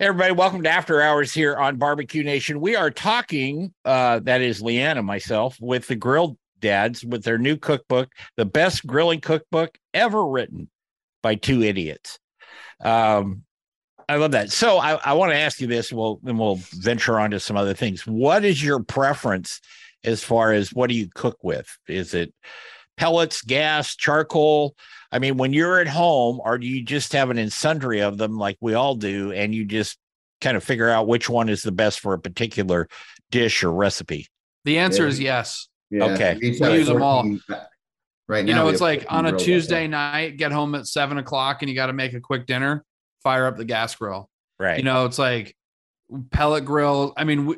Everybody, welcome to After Hours here on Barbecue Nation. We are talking, uh, that is Leanne, myself, with the Grill Dads with their new cookbook, the best grilling cookbook ever written by two idiots. Um, I love that. So I, I want to ask you this. We'll then we'll venture on to some other things. What is your preference as far as what do you cook with? Is it pellets, gas, charcoal? I mean, when you're at home, or do you just have an in sundry of them like we all do, and you just kind of figure out which one is the best for a particular dish or recipe? The answer is yes. Yeah. Okay. We use them all. Right now, You know, it's like on a Tuesday there. night, get home at seven o'clock and you got to make a quick dinner, fire up the gas grill. Right. You know, it's like pellet grill. I mean, we,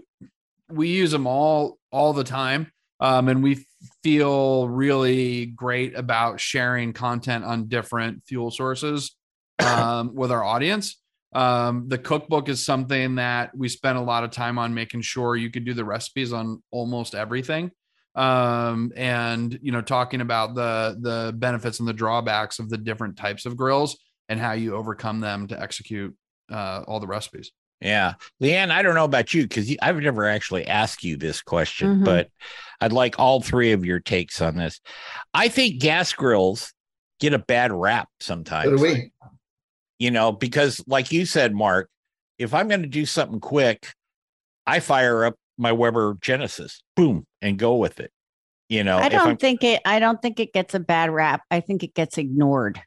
we use them all all the time. Um, and we feel really great about sharing content on different fuel sources um, with our audience. Um, the cookbook is something that we spent a lot of time on making sure you could do the recipes on almost everything um and you know talking about the the benefits and the drawbacks of the different types of grills and how you overcome them to execute uh all the recipes Yeah. Leanne, I don't know about you because I've never actually asked you this question, Mhm. but I'd like all three of your takes on this. I think gas grills get a bad rap sometimes. So do we. You know, because like you said, Mark, if I'm going to do something quick, I fire up my Weber Genesis, boom, and go with it. You know, I don't think it. I don't think it gets a bad rap. I think it gets ignored.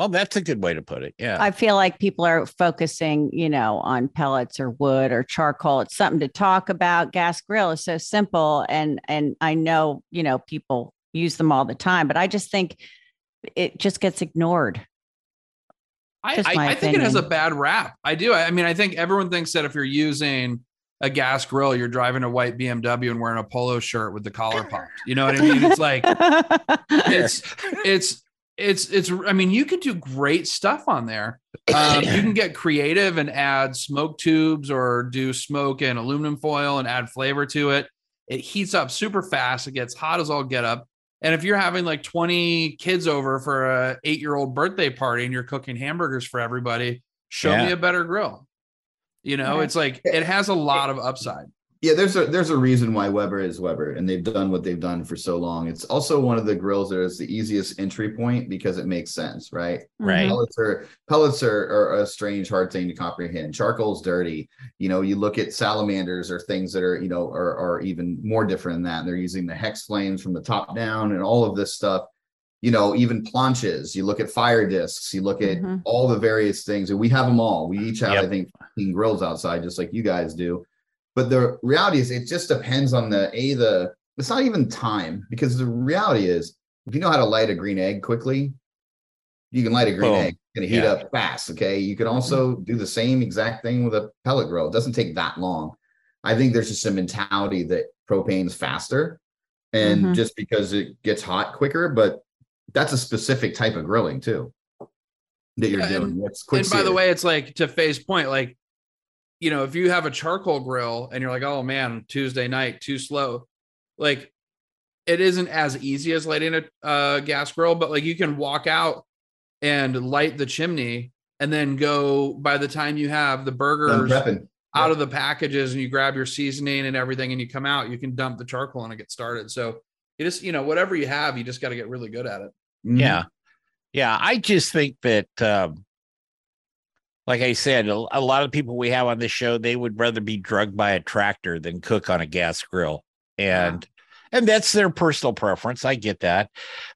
Well, that's a good way to put it. Yeah. I feel like people are focusing, you know, on pellets or wood or charcoal. It's something to talk about. Gas grill is so simple, and and I know, you know, people use them all the time, but I just think it just gets ignored. I, Just I, my I think it has a bad rap. I do. I I mean, I think everyone thinks that if you're using a gas grill, you're driving a white BMW and wearing a polo shirt with the collar popped. You know what I mean? It's like it's it's it's it's i mean you can do great stuff on there. Um, you can get creative and add smoke tubes or do smoke and aluminum foil and add flavor to it. It heats up super fast. It gets hot as all get up. And if you're having like 20 kids over for a eight year old birthday party and you're cooking hamburgers for everybody show me a better grill. You know Yeah. it's like it has a lot of upside Yeah, there's a there's a reason why Weber is Weber, and they've done what they've done for so long. It's also one of the grills that is the easiest entry point because it makes sense, right? Right. Pellets are pellets are, are a strange, hard thing to comprehend. Charcoal's dirty. You know, you look at salamanders or things that are, you know, are, are even more different than that. They're using the hex flames from the top down and all of this stuff. You know, even planchas. You look at fire discs. You look at Mhm. all the various things, and we have them all. We each have, Yep. I think, grills outside, just like you guys do. But the reality is, it just depends on the a the. It's not even time because the reality is, if you know how to light a green egg quickly, you can light a green egg. It's gonna heat Yeah. up fast. Okay. You can also do the same exact thing with a pellet grill. It doesn't take that long. I think there's just a mentality that propane's faster, and Mhm. just because it gets hot quicker, but that's a specific type of grilling too that you're Yeah, doing. Quick. and by the way, it's like to Fey's point, like, you know, if you have a charcoal grill and you're like, oh man, Tuesday night, too slow, like it isn't as easy as lighting a uh, gas grill, but like you can walk out and light the chimney and then go by the time you have the burgers prepping. out of the packages and you grab your seasoning and everything and you come out, you can dump the charcoal and get started. So you just, you know, whatever you have, you just got to get really good at it. Yeah. Yeah. I just think that, um, like I said, a, a lot of people we have on this show, they would rather be drugged by a tractor than cook on a gas grill. And and that's their personal preference. I get that,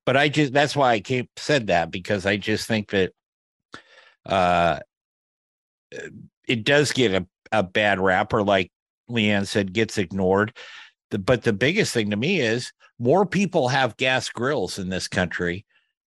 but I just that's why I came said that because I just think that uh, it does get a, a bad rap, or like Leanne said, gets ignored. The, but the biggest thing to me is more people have gas grills in this country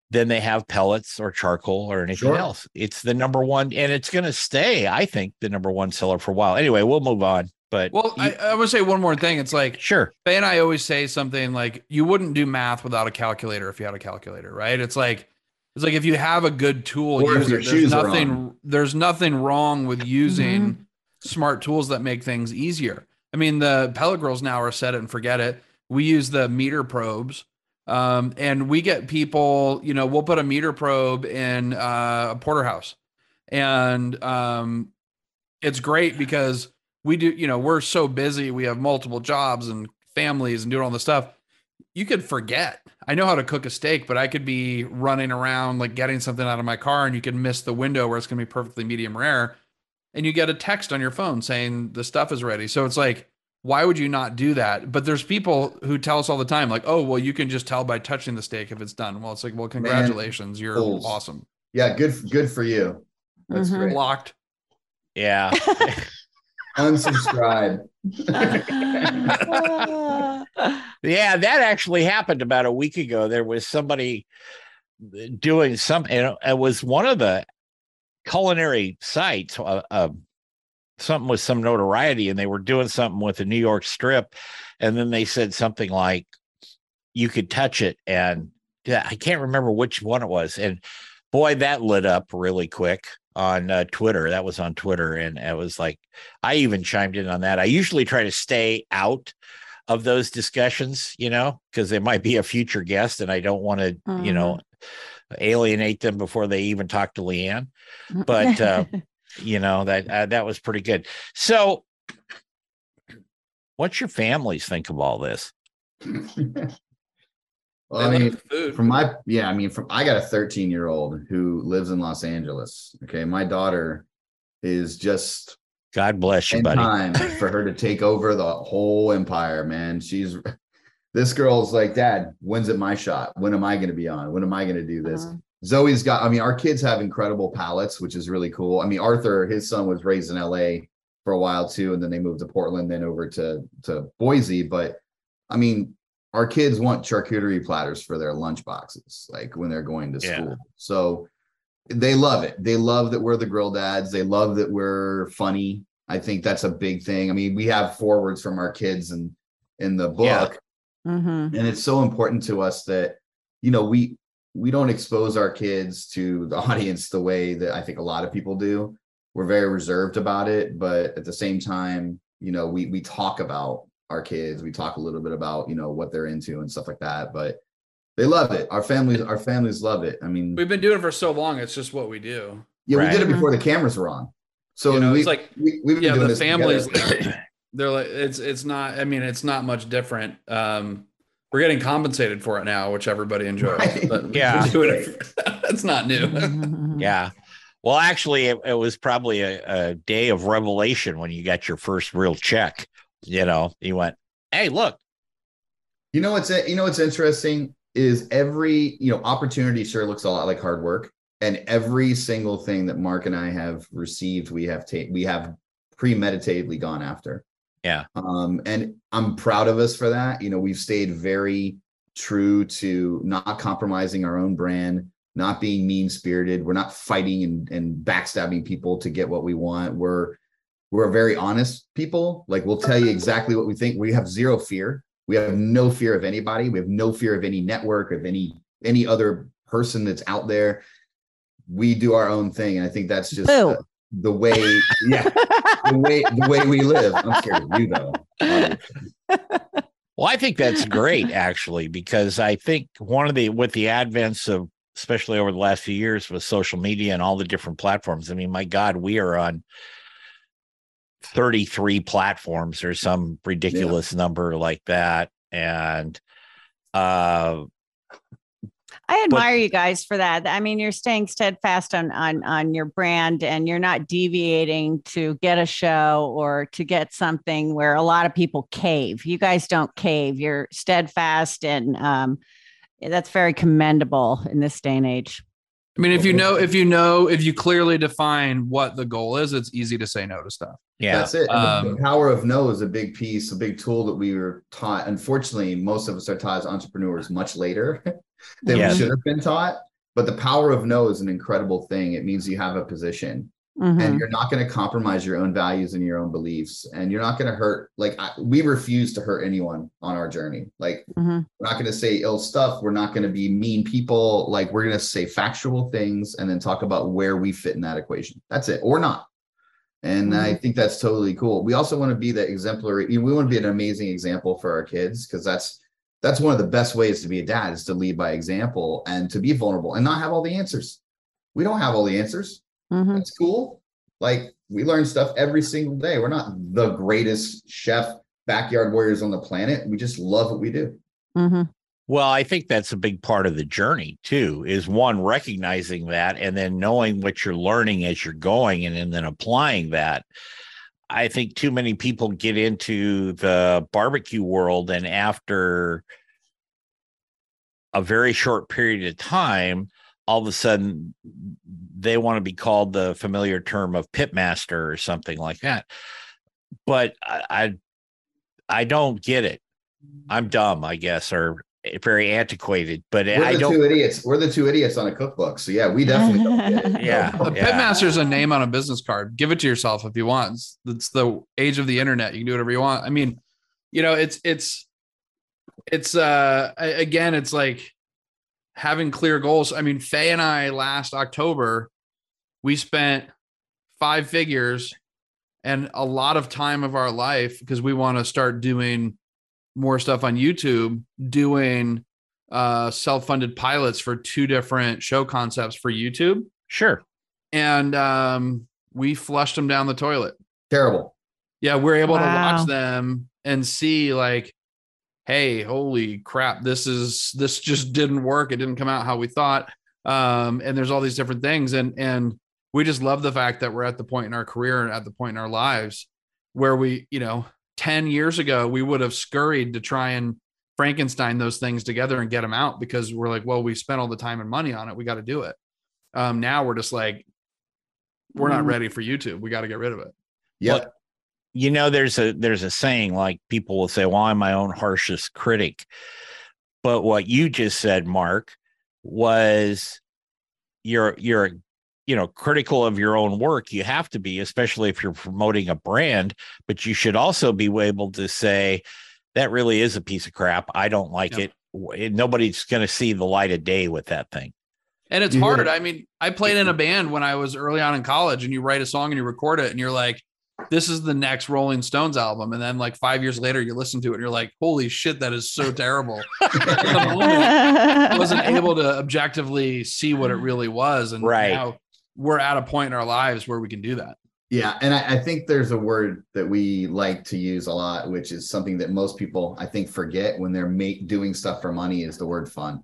than they have pellets or charcoal or anything Sure. else. It's the number one, and it's going to stay, I think, the number one seller for a while. Anyway, we'll move on. But Well, you- I, I would say one more thing. It's like sure, Fey and I always say something like you wouldn't do math without a calculator if you had a calculator, right? It's like it's like if you have a good tool, Or use your it. shoes There's nothing there's nothing wrong with mm-hmm. using smart tools that make things easier. I mean, the pellet grills now are set it and forget it. We use the meter probes. Um, and we get people, you know, we'll put a meter probe in uh, a porterhouse. And um, it's great because we do, you know, we're so busy. We have multiple jobs and families and doing all this stuff. You could forget. I know how to cook a steak, but I could be running around like getting something out of my car and you could miss the window where it's going to be perfectly medium rare. And you get a text on your phone saying the stuff is ready. So it's like, why would you not do that? But there's people who tell us all the time, like, oh, well, you can just tell by touching the steak if it's done. Well, it's like, well, congratulations. You're fools. awesome. Yeah, good good for you. That's Mhm. great. Blocked. yeah. Unsubscribe. Yeah, that actually happened about a week ago. There was somebody doing something. It was one of the culinary sites, uh, uh, something with some notoriety, and they were doing something with the New York Strip, and then they said something like, "You could touch it," and yeah, I can't remember which one it was, and boy, that lit up really quick on uh, Twitter. That was on Twitter, and it was like I even chimed in on that. I usually try to stay out of those discussions, you know, because they might be a future guest and I don't want to, you know, alienate them before they even talk to Leanne. But, uh, You know, that uh, that was pretty good. So what's your families think of all this? well, I mean, food. from my yeah, I mean, from I got a 13 year old who lives in Los Angeles. Okay, my daughter is just God bless you, in buddy. time for her to take over the whole empire, man. She's this girl's like, Dad, when's it my shot? When am I going to be on? When am I going to do this? Uh-huh. Zoe's got, I mean, our kids have incredible palates, which is really cool. I mean, Arthur, his son was raised in LA for a while too, and then they moved to Portland, then over to to Boise. But I mean, our kids want charcuterie platters for their lunch boxes, like when they're going to Yeah. school. So they love it. They love that we're the grill dads. They love that we're funny. I think that's a big thing. I mean, we have forwards from our kids and in the book Yeah. Mhm. and it's so important to us that you know we we don't expose our kids to the audience the way that i think a lot of people do we're very reserved about it but at the same time you know we we talk about our kids we talk a little bit about you know what they're into and stuff like that but they love it our families our families love it i mean We've been doing it for so long. It's just what we do. yeah we did it before the cameras were on so You know, we, it's like, we, we've been yeah, doing the this families, together. they're like, it's, it's not, I mean, it's not much different. Um, we're getting compensated for it now, which everybody enjoys. Right. But Yeah. we're it- it's not new. Yeah. Well, actually, it, it was probably a, a day of revelation when you got your first real check. You know, you went, hey, look, You know what's you know what's interesting is every you know opportunity sure looks a lot like hard work, and every single thing that Mark and I have received, we have ta- we have premeditatedly gone after. Yeah. Um, and I'm proud of us for that. You know, we've stayed very true to not compromising our own brand, not being mean spirited. We're not fighting and, and backstabbing people to get what we want. We're we're very honest people. Like we'll tell you exactly what we think. We have zero fear. We have no fear of anybody. We have no fear of any network, of any any other person that's out there. We do our own thing, and I think that's just Boo. uh, the way. Yeah, the way the way we live. I'm scared of you though. Well, I think that's great actually, because I think one of the with the advents of especially over the last few years with social media and all the different platforms. I mean, my God, we are on 33 platforms or some ridiculous number like that. And uh I admire you guys for that. I mean, you're staying steadfast on on on your brand and you're not deviating to get a show or to get something where a lot of people cave. You guys don't cave. You're steadfast and um, that's very commendable in this day and age. I mean, if you know, if you know, if you clearly define what the goal is, it's easy to say no to stuff. Yeah. That's it. Um, the power of no is a big piece, a big tool that we were taught. Unfortunately, most of us are taught as entrepreneurs much later than Yes. we should have been taught. But the power of no is an incredible thing. It means you have a position Mhm. and you're not going to compromise your own values and your own beliefs. And you're not going to hurt, like, I, we refuse to hurt anyone on our journey. Like, Mhm. we're not going to say ill stuff. We're not going to be mean people. Like, we're going to say factual things and then talk about where we fit in that equation. That's it, or not. And I think that's totally cool. We also want to be the exemplary. We want to be an amazing example for our kids because that's that's one of the best ways to be a dad is to lead by example and to be vulnerable and not have all the answers. We don't have all the answers. Mhm. That's cool. Like we learn stuff every single day. We're not the greatest chef, backyard warriors on the planet. We just love what we do. Mhm. Well, I think that's a big part of the journey too, is one recognizing that and then knowing what you're learning as you're going and, and then applying that. I think too many people get into the barbecue world and after a very short period of time, all of a sudden they want to be called the familiar term of pitmaster or something like that. But I, I I don't get it. I'm dumb, I guess, or very antiquated. But We're I the don't. two idiots. We're the two idiots on a cookbook. So yeah, we definitely don't get it. Yeah. A Yeah. pitmaster is a name on a business card. Give it to yourself if you want. It's, it's the age of the internet. You can do whatever you want. I mean, you know, it's it's it's uh again, it's like having clear goals. I mean, Fey and I last October, we spent five figures and a lot of time of our life because we want to start doing more stuff on YouTube, doing uh self-funded pilots for two different show concepts for YouTube Sure. and um, we flushed them down the toilet. Terrible. Yeah, we're able to watch them and see like, hey, holy crap, this is this just didn't work. It didn't come out how we thought. Um, and there's all these different things, and and we just love the fact that we're at the point in our career and at the point in our lives where we, you know, 10 years ago, we would have scurried to try and Frankenstein those things together and get them out because we're like, well, we spent all the time and money on it. We got to do it. Um, now we're just like, we're not Mhm. ready for YouTube. We got to get rid of it. Yep. Well, you know there's a there's a saying like people will say well i'm my own harshest critic but what you just said mark was you're you're you know critical of your own work you have to be especially if you're promoting a brand but you should also be able to say that really is a piece of crap i don't like Yep. it nobody's going to see the light of day with that thing And it's You hard. it. I mean, I played in a band when I was early on in college, and you write a song and you record it, and you're like, this is the next Rolling Stones album. And then, like, five years later, you listen to it and you're like, holy shit, that is so terrible. I wasn't able to objectively see what it really was. And Right. now we're at a point in our lives where we can do that. Yeah, and I, I think there's a word that we like to use a lot, which is something that most people I think forget when they're make, doing stuff for money is the word fun.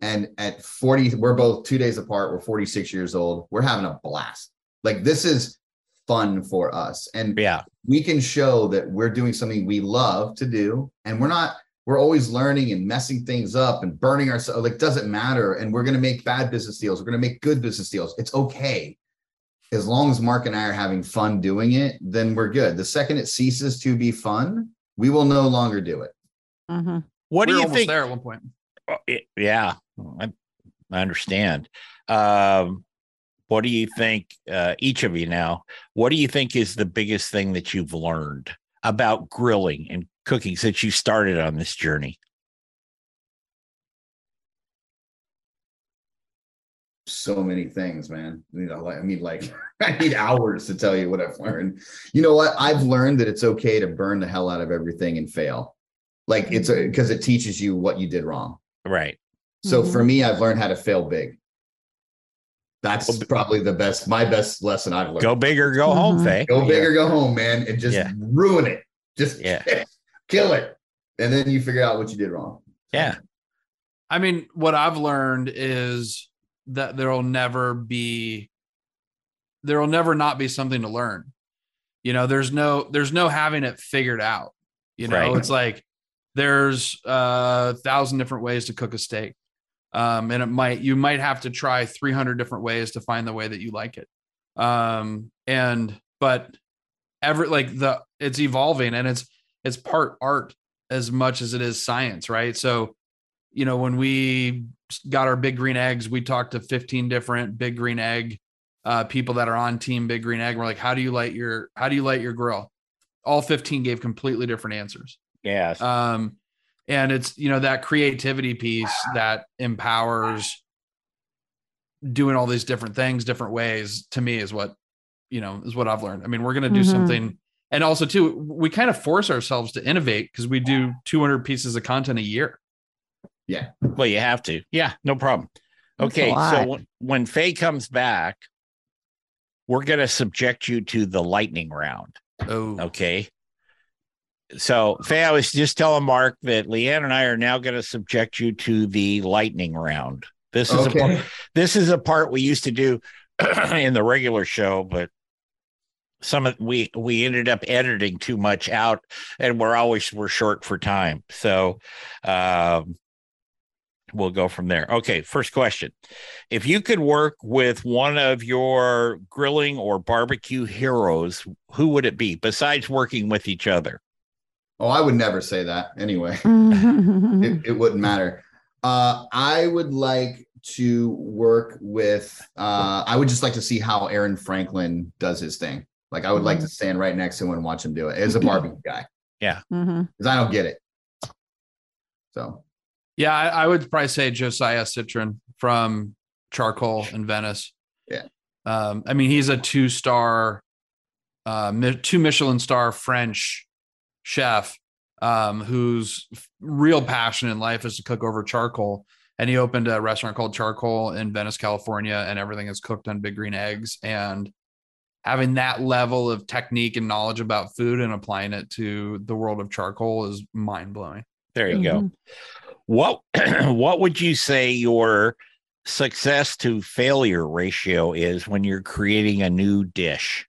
And at 40, we're both two days apart. We're 46 years old. We're having a blast. Like this is fun for us, and yeah we can show that we're doing something we love to do, and we're not. We're always learning and messing things up and burning ourselves. Like doesn't matter. And we're going to make bad business deals. We're going to make good business deals. It's okay as long as Mark and I are having fun doing it, then we're good. The second it ceases to be fun, we will no longer do it. Mhm. what we do you think there at one point. Oh, it- yeah, I, I understand. Um, what do you think, uh, each of you now? What do you think is the biggest thing that you've learned about grilling and cooking since you started on this journey? So many things, man. You know, like I mean, like I need hours to tell you what I've learned. You know what? I've learned that it's okay to burn the hell out of everything and fail. Like it's a because it teaches you what you did wrong. Right. So Mhm. for me, I've learned how to fail big. That's Well, probably the best, my best lesson I've learned. Go big or go home, Mhm. Fey. Go big or go home, man, and just Yeah. ruin it. Just Yeah. kill it. And then you figure out what you did wrong. Yeah. I mean, what I've learned is that there'll never be there'll never not be something to learn. You know, there's no there's no having it figured out. You know, Right. it's like there's a thousand different ways to cook a steak. Um, and it might you might have to try 300 different ways to find the way that you like it. Um, and but every like the it's evolving and it's it's part art as much as it is science, right? So, you know, when we got our big green eggs, we talked to 15 different big green egg uh, people that are on team big green egg. We're like, how do you light your how do you light your grill? All 15 gave completely different answers. Yes. Um, and it's you know that creativity piece that empowers doing all these different things different ways to me is what you know is what i've learned i mean we're going to do Mhm. something and also too we kind of force ourselves to innovate because we do 200 pieces of content a year Yeah. well, you have to. Yeah, no problem. Okay, so lot. when, when Fey comes back, we're going to subject you to the lightning round. oh Okay. So, Fey, I was just telling Mark that Leanne and I are now going to subject you to the lightning round. This is a part, this is a part we used to do in the regular show, but some of we we ended up editing too much out, and we're always we're short for time. So, um, we'll go from there. Okay, first question: If you could work with one of your grilling or barbecue heroes, who would it be? Besides working with each other, Oh, I would never say that anyway. It, it wouldn't matter. Uh, I would like to work with. Uh, I would just like to see how Aaron Franklin does his thing. Like I would like to stand right next to him and watch him do it. As a barbecue guy. Yeah. because I don't get it. So. Yeah I, I would probably say josiah citrin from charcoal in venice. Yeah. um i mean he's a two star uh two michelin star french chef um whose real passion in life is to cook over charcoal. And he opened a restaurant called charcoal in venice california and everything is cooked on big green eggs. And having that level of technique and knowledge about food and applying it to the world of charcoal is mind-blowing there you go. Mhm. What what would you say your success to failure ratio is when you're creating a new dish,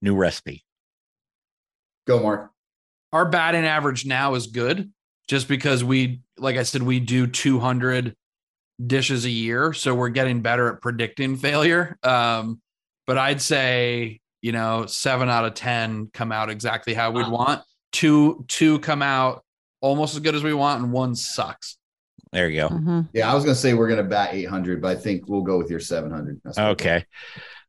new recipe? go, Mark. our batting average now is good just because we like i said we do 200 dishes a year so we're getting better at predicting failure um but i'd say you know 7 out of 10 come out exactly how we'd want two two come out almost as good as we want and one sucks There you go. Mhm. Yeah, I was gonna say we're gonna bat 800, but I think we'll go with your 700. That's Okay.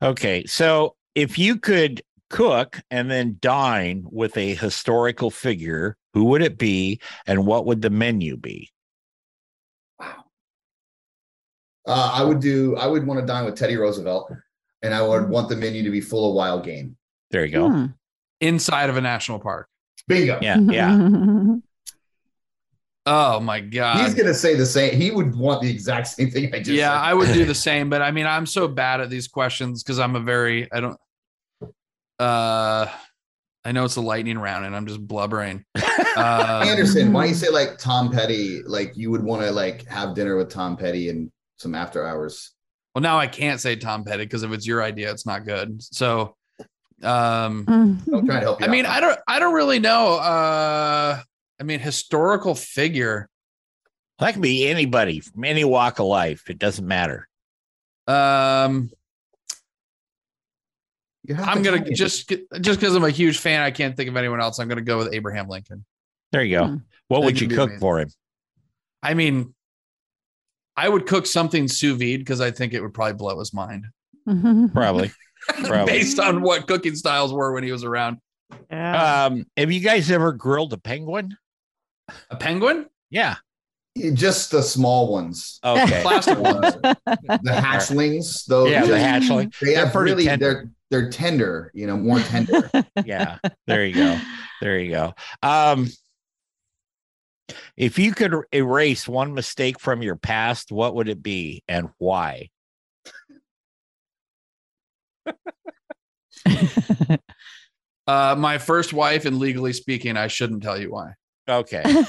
Okay. So if you could cook and then dine with a historical figure, who would it be and what would the menu be? Wow. Uh, I would do. I would want to dine with Teddy Roosevelt, and I would want the menu to be full of wild game. There you go. Hmm. inside of a national park Bingo. Yeah. Yeah. oh my god He's gonna say the same. He would want the exact same thing I just. yeah said. i would do the same but i mean i'm so bad at these questions because i'm a very i don't uh i know it's a lightning round and i'm just blubbering uh, Anderson, why don't you say like Tom Petty? Like you would want to like have dinner with Tom Petty and some after hours. Well now i can't say tom petty because if it's your idea it's not good so um I'm trying to help you. i mean out. i don't i don't really know uh i mean historical figure That can be anybody from any walk of life. It doesn't matter. um i'm gonna tell just just because i'm a huge fan i can't think of anyone else i'm gonna go with abraham lincoln There you go. Hmm. What That would you cook amazing. for him? I mean, I would cook something sous vide because I think it would probably blow his mind Mhm. Probably. Probably. based on what cooking styles were when he was around. Yeah. Um, have you guys ever grilled a penguin? A penguin? Yeah. just the small ones, Okay. Plastic ones. the hatchlings. Those yeah, the just- hatchling. They They're have really tender. they're they're tender. You know, more tender. Yeah. There you go. There you go. Um, if you could erase one mistake from your past, what would it be and why? Uh, my first wife, and legally speaking, I shouldn't tell you why. Okay.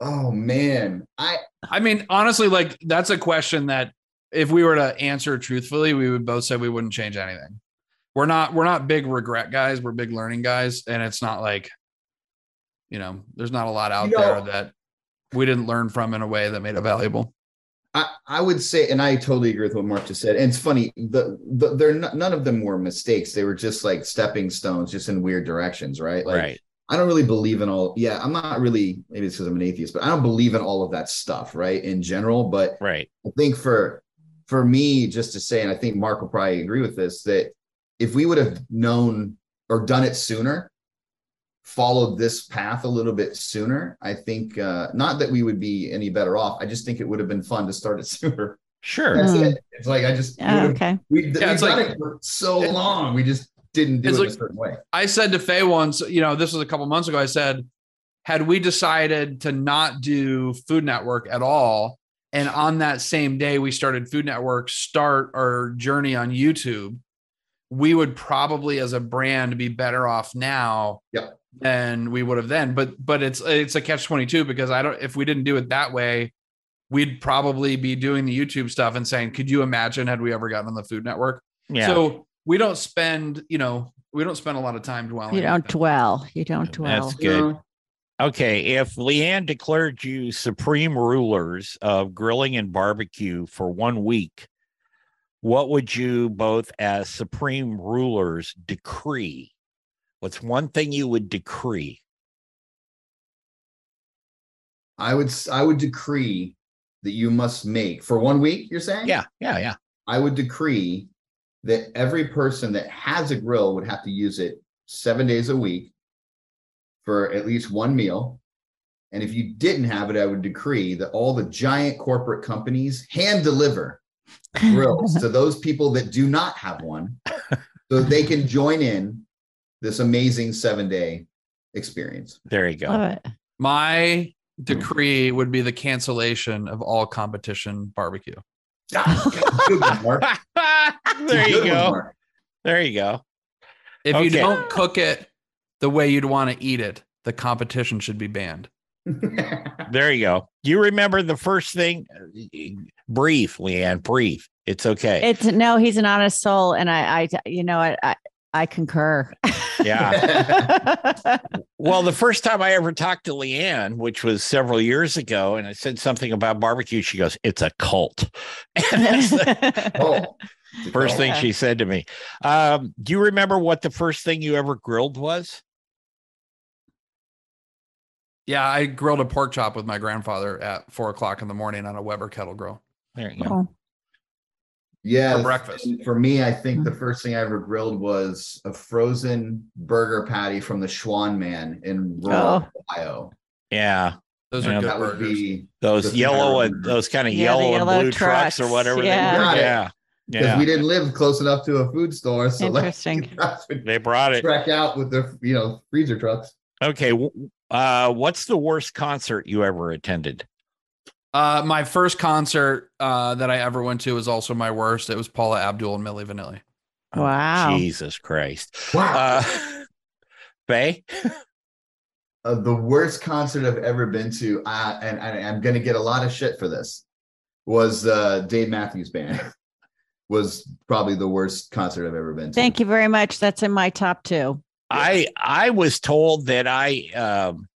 Oh man, I I mean, honestly, like that's a question that if we were to answer truthfully, we would both say we wouldn't change anything. We're not we're not big regret guys, we're big learning guys, and it's not like you know, there's not a lot out You know- there that we didn't learn from in a way that made it valuable. I, I would say, and I totally agree with what Mark just said. And it's funny, the, the they're not, none of them were mistakes. They were just like stepping stones, just in weird directions, right? Like right. I don't really believe in all. Yeah, I'm not really. Maybe it's because I'm an atheist, but I don't believe in all of that stuff, right? In general, but Right. I think for for me, just to say, and I think Mark will probably agree with this, that if we would have known or done it sooner, followed this path a little bit sooner, I think uh, not that we would be any better off. I just think it would have been fun to start it sooner. Sure. That's Mm. it. It's like I just would've- okay. we, Yeah, we've it's done like- it for so long. We just didn't do it like- a certain way. I said to Fey once, you know, this was a couple months ago. I said, had we decided to not do Food Network at all, and on that same day we started Food Network, start our journey on YouTube, we would probably, as a brand, be better off now Yep. Than we would have then. But but it's it's a catch twenty two because I don't if we didn't do it that way, we'd probably be doing the YouTube stuff and saying, could you imagine had we ever gotten on the Food Network? Yeah. So we don't spend, you know, we don't spend a lot of time dwelling. You don't dwell. You don't dwell. That's good. Okay, if Leanne declared you supreme rulers of grilling and barbecue for one week, what would you both as supreme rulers decree? What's one thing you would decree? I would I would decree that you must make for one week. You're saying? Yeah, yeah, yeah. I would decree that every person that has a grill would have to use it seven days a week for at least one meal. And if you didn't have it, I would decree that all the giant corporate companies hand deliver grills to those people that do not have one so they can join in this amazing seven day experience. There you go. Love it. My decree would be the cancellation of all competition barbecue. Ah, one, there you Good one, go. There you go. If you don't cook it the way you'd want to eat it, the competition should be banned. There you go. You remember the first thing? Brief, Leanne, brief. It's okay. It's no, he's an honest soul, and I, I, you know, I, I, I concur. yeah. Well, the first time I ever talked to Leanne, which was several years ago, and I said something about barbecue, she goes, It's a cult. And that's the oh, first thing Yeah. she said to me. Um, do you remember what the first thing you ever grilled was? Yeah, I grilled a pork chop with my grandfather at four o'clock in the morning on a Weber kettle grill. There you go. Oh, Yeah, For breakfast. For me, I think the first thing I ever grilled was a frozen burger patty from the Schwan Man in rural Ohio. Yeah. Those Yeah, are good That would be Those The thing I yellow and those kind of Yeah, the yellow and blue trucks, or whatever Yeah. they were. Yeah. because Yeah. we didn't live close enough to a food store, so like Interesting. would They brought it. trek out with their you know freezer trucks. Okay. Uh, what's the worst concert you ever attended? Uh, my first concert uh, that I ever went to was also my worst. It was Paula Abdul and Milli Vanilli. Wow. Jesus Christ. Wow, Uh, Fey? uh, the worst concert I've ever been to, uh, and, and I'm gonna get a lot of shit for this, was uh, Dave Matthews Band. was probably the worst concert I've ever been to. Thank you very much. That's in my top two. I I was told that I um,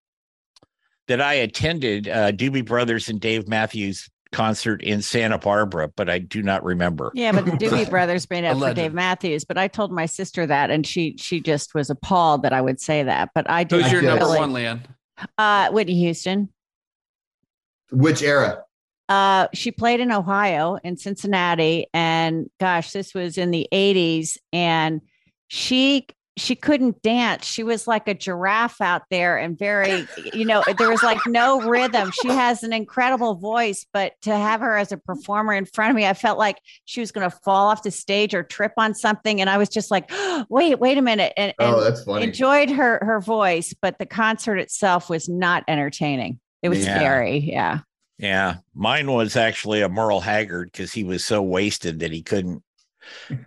that I attended uh, Doobie Brothers and Dave Matthews concert in Santa Barbara, but I do not remember. Yeah, but the Doobie Brothers made A up for. Dave Matthews. But I told my sister that, and she she just was appalled that I would say that. But I do. Who's your I number one, Leanne? Uh, Whitney Houston. Which era? Uh, she played in Ohio in Cincinnati, and gosh, this was in the '80s, and she she couldn't dance. She was like a giraffe out there, and very, you know, there was like no rhythm. She has an incredible voice, but to have her as a performer in front of me, I felt like she was going to fall off the stage or trip on something, and I was just like, wait, wait a minute, and, oh, and Oh, that's funny. enjoyed her her voice, but the concert itself was not entertaining. It was Yeah. scary, yeah. Yeah, mine was actually a Merle Haggard because he was so wasted that he couldn't.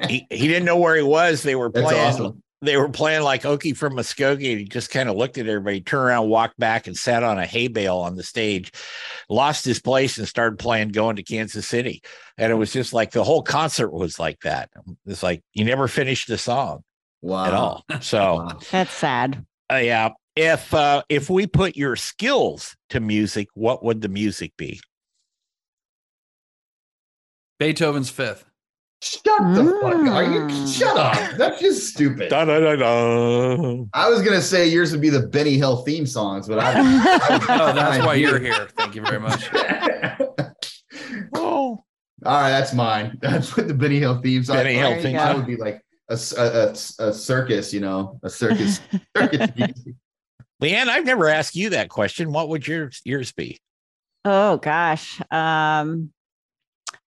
He, he didn't know where he was. They were That's playing awesome. They were playing like Okie from Muskogee, and he just kind of looked at everybody, turned around, walked back, and sat on a hay bale on the stage, lost his place, and started playing "Going to Kansas City." And it was just like the whole concert was like that. It's like you never finished the song Wow. at all. So, Wow. That's sad. uh, yeah, if uh, if we put your skills to music, what would the music be? Beethoven's Fifth. Shut the fuck up. Are you Mm. shut up? That's just stupid. Da, da, da, da. I was gonna say yours would be the Benny Hill theme songs, but I, Oh, that's why you're here. Thank you very much. Oh, All right, that's mine. That's what the Benny Hill theme song. Benny Hill theme go. I would be like a a circus, you know, a circus. circus. Leanne, I've never asked you that question. What would your yours be? Oh gosh. Um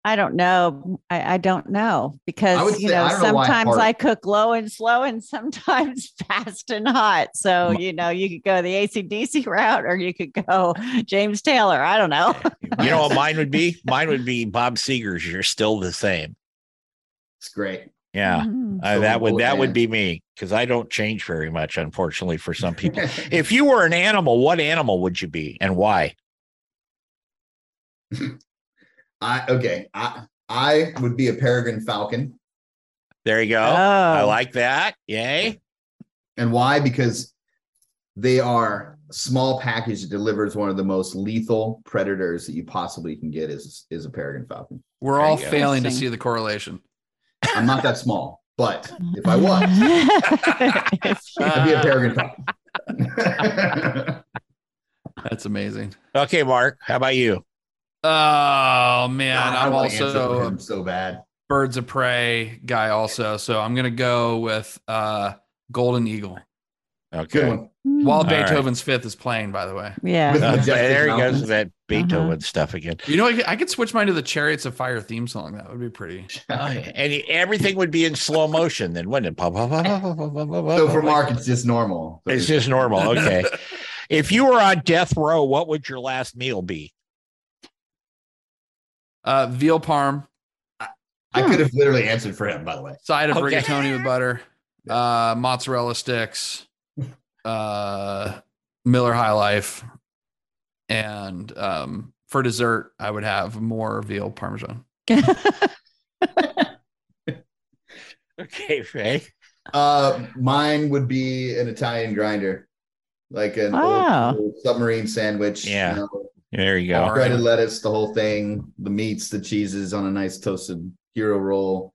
I don't know. I, I don't know because would you know I don't know sometimes I cook low and slow and sometimes fast and hot. So you know you could go the ACDC route or you could go James Taylor. I don't know. You know what mine would be? Mine would be Bob Seger's. You're still the same. It's great. Yeah, Mhm. uh, So that would cool, that would be me because I don't change very much, unfortunately, for some people. if you were an animal, what animal would you be and why? I okay. I I would be a peregrine falcon. There you go. Oh, I like that. Yay. And why? Because they are small package that delivers one of the most lethal predators that you possibly can get is is a peregrine falcon. We're There all failing to see the correlation. I'm not that small, but if I was, I'd be a peregrine falcon. That's amazing. Okay, Mark. How about you? Oh man, God, I I'm wanna answer for also him so bad. birds of prey guy also. So I'm gonna go with uh Golden Eagle. Good Okay. one. While All right. Beethoven's fifth is playing, by the way. yeah. Uh, there he goes with that Beethoven stuff again. You know, I could, I could switch mine to the Chariots of Fire theme song. That would be pretty. Oh, yeah. and he- everything would be in slow motion then, wouldn't it? So for. Mark, it's just normal. It's just normal. Okay. if you were on death row, what would your last meal be? Uh, veal parm, I could have literally answered for him, by the way. side of Okay. rigatoni with butter, uh, mozzarella sticks, uh, Miller High Life, and um, for dessert, I would have more veal parmesan. Okay, Fey. Uh, mine would be an Italian grinder, like an old Wow. school submarine sandwich. you Yeah. know, There you go. All right. breaded lettuce, the whole thing, the meats, the cheeses on a nice toasted hero roll.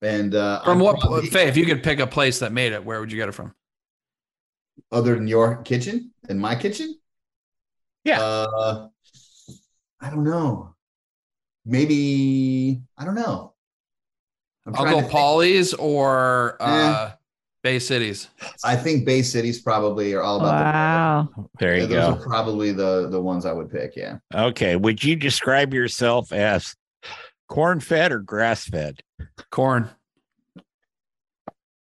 And uh, From I'd what, probably- Fey, if you could pick a place that made it, where would you get it from? other than your kitchen and my kitchen? Yeah. Uh, I don't know. Maybe I don't know. I'm trying Uncle to think. Paulie's or Eh. Bay Cities? I think Bay Cities probably are all about the wow. There Yeah, you those are probably the the ones I would pick. Yeah. Okay. Would you describe yourself as corn fed or grass fed? Corn.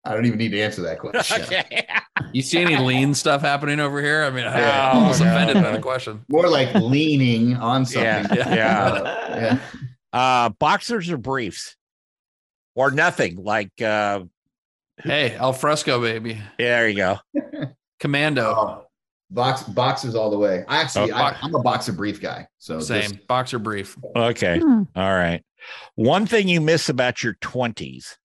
I don't even need to answer that question. Okay. You see any lean stuff happening over here? I mean, I'm Yeah. almost Oh, no. offended by the question. More like leaning on Yeah, something. yeah. Uh, yeah. Uh, boxers or briefs? Or nothing. Like uh Hey, al fresco, baby. there you go. Commando. Oh, box boxers all the way. I actually Oh, I, i'm a boxer brief guy. So Same. just- Boxer brief. Okay. Hmm. All right. One thing you miss about your 20s.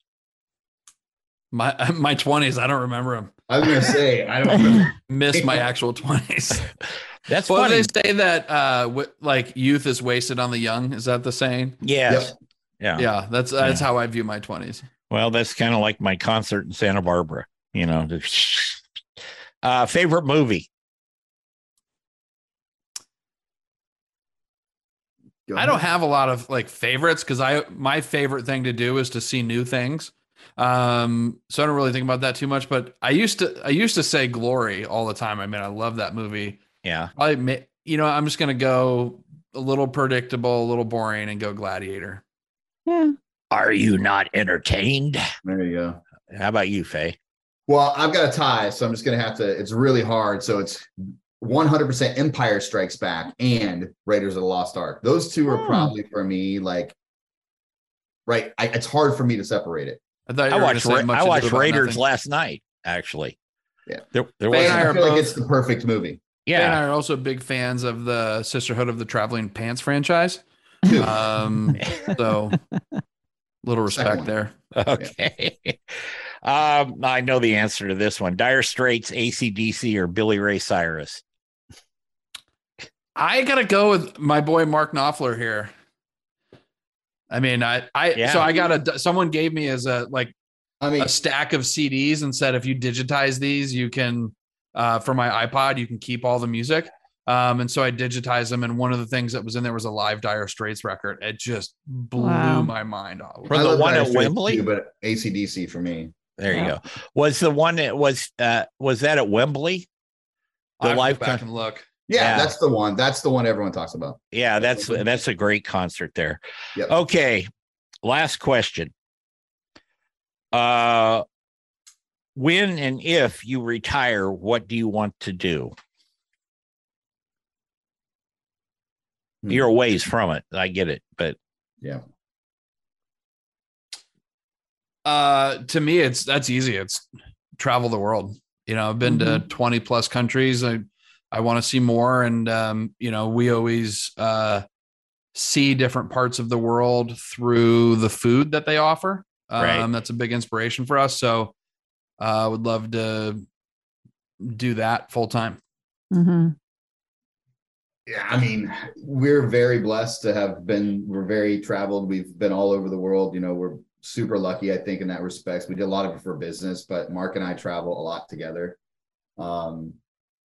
My my 20s, I don't remember them. I was gonna say I don't remember. Miss my actual 20s. That's well, funny. they say that uh wi- like youth is wasted on the young. Is that the saying? yes. Yeah. Yeah, that's that's how I view my 20s. Well, that's kind of like my concert in Santa Barbara, you know. Uh, favorite movie? I don't have a lot of like favorites because I my favorite thing to do is to see new things. Um, so I don't really think about that too much. But I used to I used to say Glory all the time. I mean, I love that movie. Yeah. I ma- you know I'm just gonna go a little predictable, a little boring, and go Gladiator. Yeah. Are you not entertained? There you go. How about you, Fey? Well, I've got a tie, so I'm just gonna have to. It's really hard. So it's 100% Empire Strikes Back and Raiders of the Lost Ark. Those two are Hmm. probably for me like right. I, it's hard for me to separate it. I thought you I watched Ra- much I watched Raiders nothing. last night. actually. Yeah. There, there Fey was. and I I are like both- it's the perfect movie. Fey and Yeah. I are also big fans of the Sisterhood of the Traveling Pants franchise. Um, so little respect there. Okay. um, I know the answer to this one. Dire Straits, ACDC, or Billy Ray Cyrus. I gotta go with my boy Mark Knopfler here. I mean, I, I, Yeah. so I got a, someone gave me as a, like I mean, a stack of CDs and said, if you digitize these, you can, uh, for my iPod, you can keep all the music. Um, and so I digitized them. And one of the things that was in there was a live Dire Straits record. It just blew Wow. my mind off. For I the one Dire at Straits Wembley? too, but ACDC for me. There you go. Was the one that was uh was that at Wembley? I The have to live go back con- and look. Yeah, Yeah. that's the one. That's the one everyone talks about. Yeah, that's that's a great concert there. Yep. Okay. Last question. Uh when and if you retire, what do you want to do? You're a ways from it. I get it, but Yeah. Uh, to me, it's that's easy. It's travel the world. You know, I've been to 20 plus countries. I I want to see more. And um, you know, we always uh see different parts of the world through the food that they offer. Um, Right. that's a big inspiration for us. So uh, I would love to do that full time. hmm Yeah, I mean, we're very blessed to have been. We're very traveled. We've been all over the world. You know, we're super lucky, I think, in that respect. We did a lot of it for business, but Mark and I travel a lot together. Um,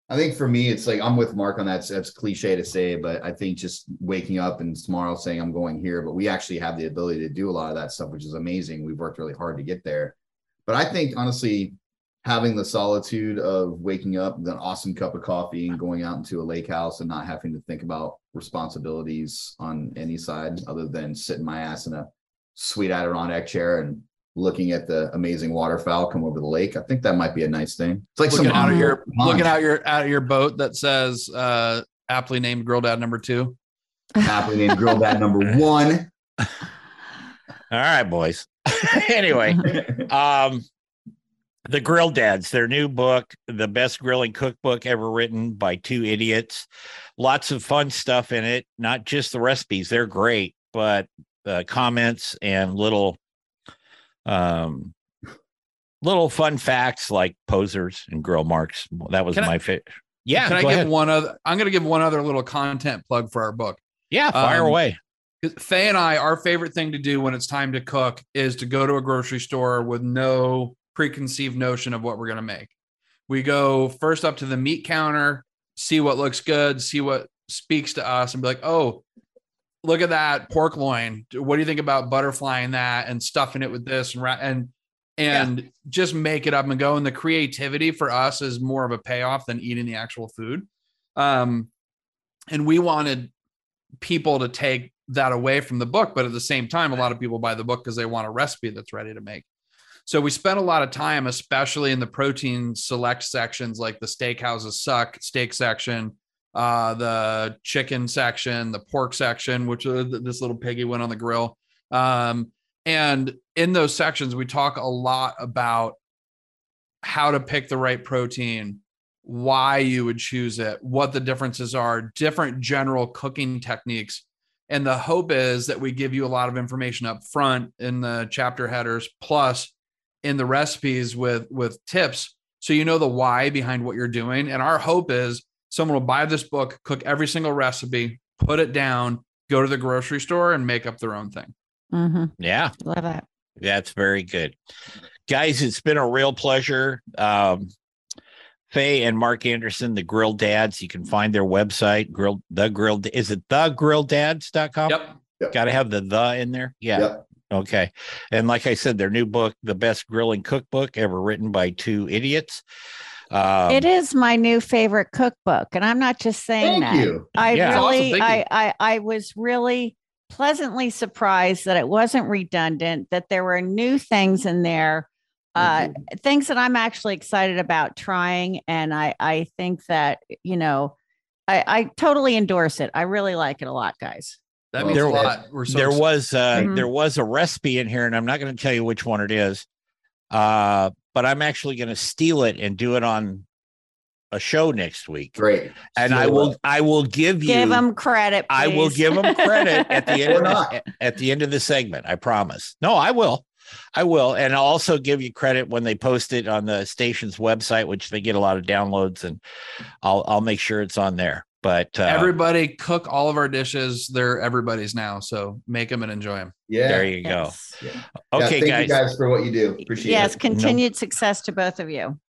I think for me, it's like I'm with Mark on that. It's, it's cliche to say, but I think just waking up and tomorrow saying I'm going here, but we actually have the ability to do a lot of that stuff, which is amazing. We've worked really hard to get there. But I think honestly, having the solitude of waking up with an awesome cup of coffee and going out into a lake house and not having to think about responsibilities on any side other than sitting my ass in a sweet Adirondack chair and looking at the amazing waterfowl come over the lake. I think that might be a nice thing. It's like Looking some out of your pond. looking out your out of your boat that says uh aptly named Girl Dad number two. Aptly named girl dad number one. all right, boys. anyway, um the grill dads their new book the best grilling cookbook ever written by two idiots lots of fun stuff in it not just the recipes they're great but uh, comments and little um little fun facts like posers and grill marks that was Can my favorite yeah Can I give ahead. one other? I'm going to give one other little content plug for our book. yeah fire um, away Fey and I, our favorite thing to do when it's time to cook is to go to a grocery store with no preconceived notion of what we're going to make. We go first up to the meat counter, see what looks good, see what speaks to us, and be like, oh, look at that pork loin. What do you think about butterflying that and stuffing it with this and and and just make it up and go? And the creativity for us is more of a payoff than eating the actual food. Um, and we wanted people to take that away from the book, but at the same time, a lot of people buy the book because they want a recipe that's ready to make. So we spent a lot of time, especially in the protein select sections, like the steakhouses suck steak section, uh, the chicken section, the pork section, which uh, this little piggy went on the grill. Um, and in those sections, we talk a lot about how to pick the right protein, why you would choose it, what the differences are, different general cooking techniques. And the hope is that we give you a lot of information up front in the chapter headers, plus in the recipes with with tips, so you know the why behind what you're doing. And our hope is someone will buy this book, cook every single recipe, put it down, go to the grocery store, and make up their own thing. hmm yeah Love that. That's very good. Guys, it's been a real pleasure. Um, Fey and Mark Anderson, the Grill Dads. You can find their website, Grill the Grill. Is it thegrilldads.com? Yep. Got to have the the in there. Yeah. Yep. Okay. And like I said, their new book, The Best Grilling Cookbook Ever Written by Two Idiots. Um, it is my new favorite cookbook, and I'm not just saying Thank that. you. I Yeah. That's awesome. really, I, you. I, I was really pleasantly surprised that it wasn't redundant, that there were new things in there, uh, Thank you. things that I'm actually excited about trying. And I, I think that, you know, I, I totally endorse it. I really like it a lot, guys. That Well, means a there- lot. We're so there excited. was uh Mhm. there was a recipe in here and i'm not going to tell you which one it is uh but I'm actually going to steal it and do it on a show next week. Great. And So, I will I will give you Give them credit. I will give them credit at the end of not. the, at the end of the segment. I promise. No, I will. I will, and I'll also give you credit when they post it on the station's website, which they get a lot of downloads, and I'll I'll make sure it's on there. But uh, Everybody cook all of our dishes. They're everybody's now. So make them and enjoy them. Yeah. there you go. Yeah. Okay, yeah, thank guys. you guys for what you do. Appreciate Yes, it. continued success to both of you.